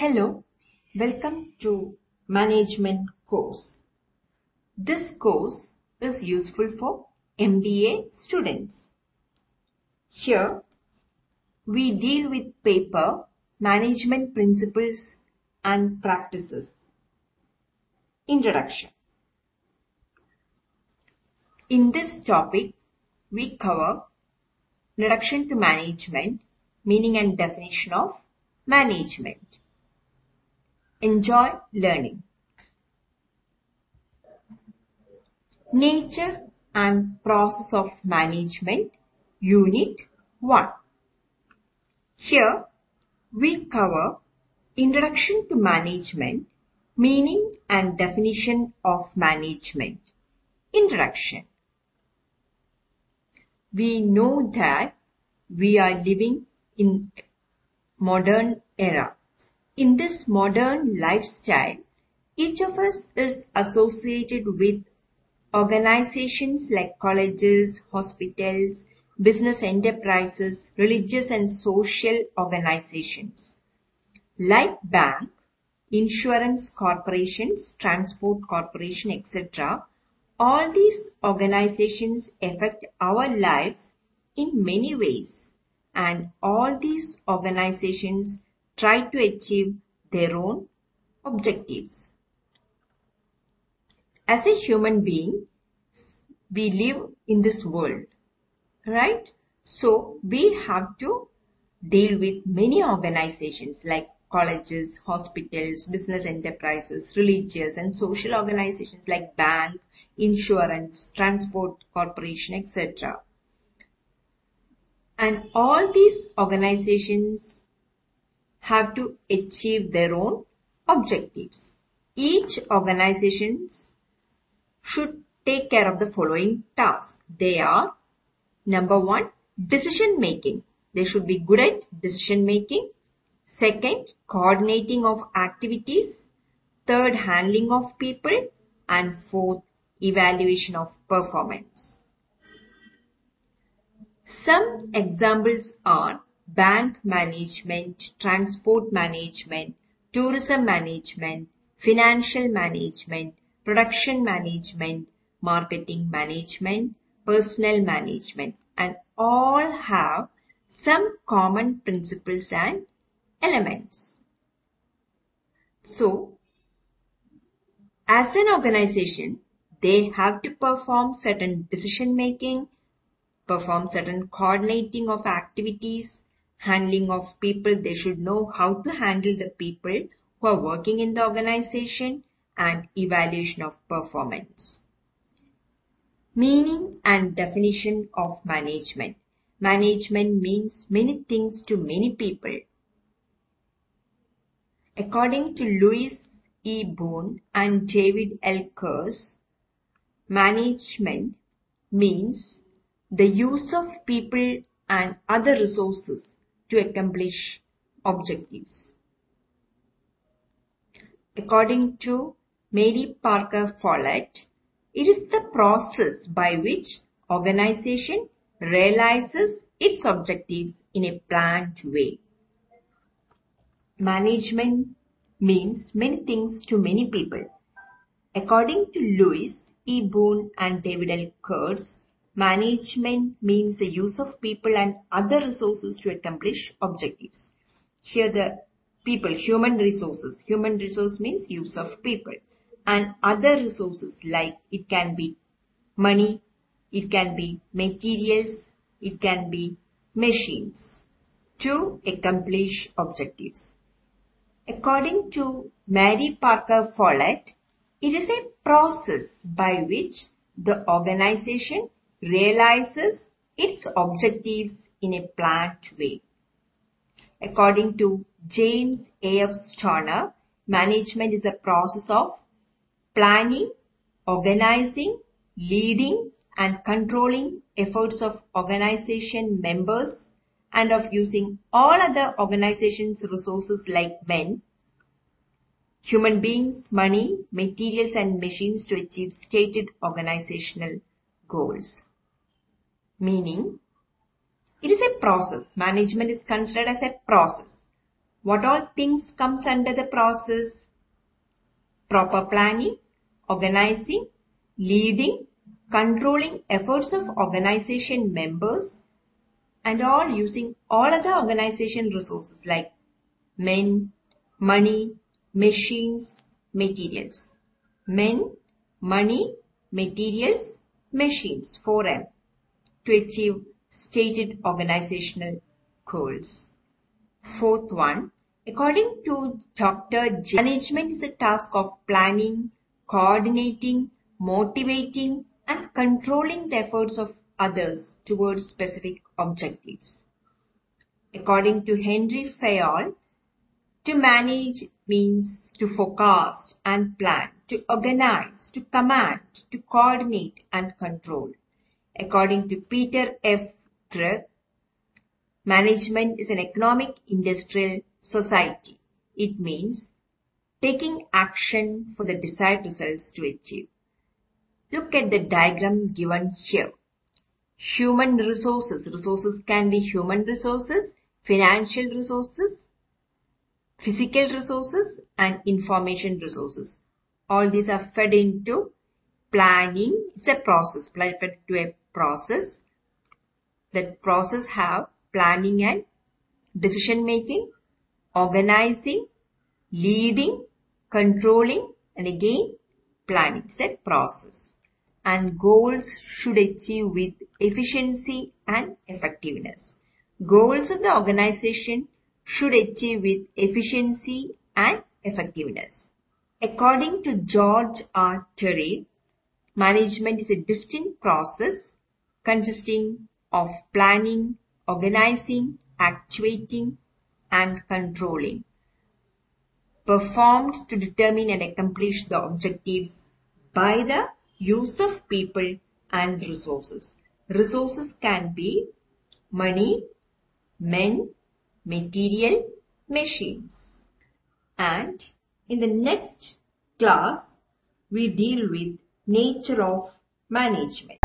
Hello, welcome to Management course. This course is useful for MBA students. Here, we deal with paper, management principles and practices. Introduction. In this topic, we cover Introduction to Management, meaning and definition of management. Enjoy learning. Nature and Process of Management, Unit 1. Here, we cover Introduction to Management, Meaning and Definition of Management. Introduction. We know that we are living in modern era. In this modern lifestyle, each of us is associated with organizations like colleges, hospitals, business enterprises, religious and social organizations. Like bank, insurance corporations, transport corporation, etc. All these organizations affect our lives in many ways and all these organizations try to achieve their own objectives. As a human being, we live in this world, right? So we have to deal with many organizations like colleges, hospitals, business enterprises, religious and social organizations like bank, insurance, transport corporation, etc. And all these organizations have to achieve their own objectives. Each organization should take care of the following tasks. They are number one, decision making. They should be good at decision making. Second, coordinating of activities. Third, handling of people. And fourth, evaluation of performance. Some examples are bank management, transport management, tourism management, financial management, production management, marketing management, personnel management and all have some common principles and elements. So, as an organization, they have to perform certain decision making, perform certain coordinating of activities, handling of people. They should know how to handle the people who are working in the organization and evaluation of performance. Meaning and definition of management. Management means many things to many people. According to Louis E. Boone and David L. Kurtz, management means the use of people and other resources to accomplish objectives. According to Mary Parker Follett, it is the process by which organization realizes its objectives in a planned way. Management means many things to many people. According to Louis E. Boone and David L. Kurtz, Management means the use of people and other resources to accomplish objectives. Here the people, human resources. Human resource means use of people. And other resources like it can be money, it can be materials, it can be machines to accomplish objectives. According to Mary Parker Follett, it is a process by which the organization realizes its objectives in a planned way. According to James A.F. Stoner, management is a process of planning, organizing, leading and controlling efforts of organization members and of using all other organization's resources like men, human beings, money, materials and machines to achieve stated organizational goals meaning it is a process. Management is considered as a process What all things comes under the process? Proper planning, organizing, leading, controlling efforts of organization members and all using all other organization resources like men, money, machines, materials. Men, money, materials, machines, 4M to achieve stated organizational goals. Fourth one, according to Dr. J, management is a task of planning, coordinating, motivating and controlling the efforts of others towards specific objectives. According to Henry Fayol, to manage means to forecast and plan, to organize, to command, to coordinate and control. According to Peter F. Drucker, management is an economic industrial society. It means taking action for the desired results to achieve. Look at the diagram given here. Human resources. Resources can be human resources, financial resources, physical resources and information resources. All these are fed into planning. It's a process, fed to a process. That process have planning and decision making, organizing, leading, controlling and again planning. A process and goals should achieve with efficiency and effectiveness. Goals of the organization should achieve with efficiency and effectiveness. According to George R. Terry, management is a distinct process consisting of planning, organizing, actuating, and controlling, performed to determine and accomplish the objectives by the use of people and resources. Resources can be money, men, material, machines. And in the next class, we deal with nature of management.